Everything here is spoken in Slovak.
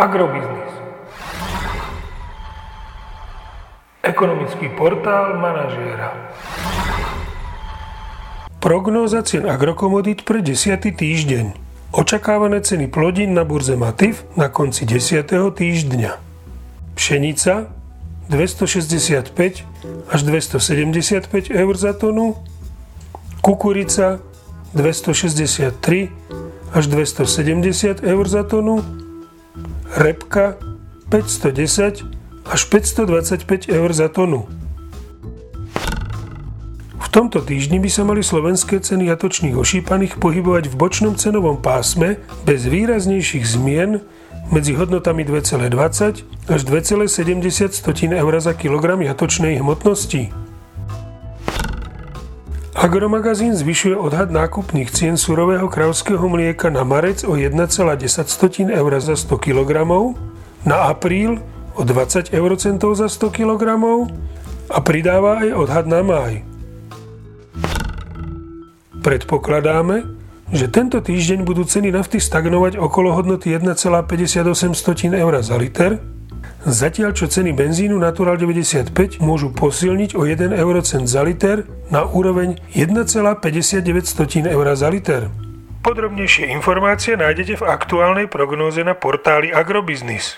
Agrobiznis. Ekonomický portál manažéra. Prognóza cien agrokomodít pre 10. týždeň. Očakávané ceny plodín na burze Matif na konci 10. týždňa. Pšenica 265 až 275 eur za tonu, kukurica 263 až 270 eur za tonu, repka 510 až 525 eur za tonu. V tomto týždni by sa mali slovenské ceny jatočných ošípaných pohybovať v bočnom cenovom pásme bez výraznejších zmien medzi hodnotami 2,20 až 2,70 eur za kilogram jatočnej hmotnosti. Agromagazín zvyšuje odhad nákupných cien surového kravského mlieka na marec o 1,10 eur za 100 kg, na apríl o 20 eurocentov za 100 kg a pridáva aj odhad na máj. Predpokladáme, že tento týždeň budú ceny nafty stagnovať okolo hodnoty 1,58 eur za liter, Zatiaľ čo ceny benzínu Natural 95 môžu posilniť o 1 eurocent za liter na úroveň 1,59 eur za liter. Podrobnejšie informácie nájdete v aktuálnej prognóze na portáli Agrobiznis.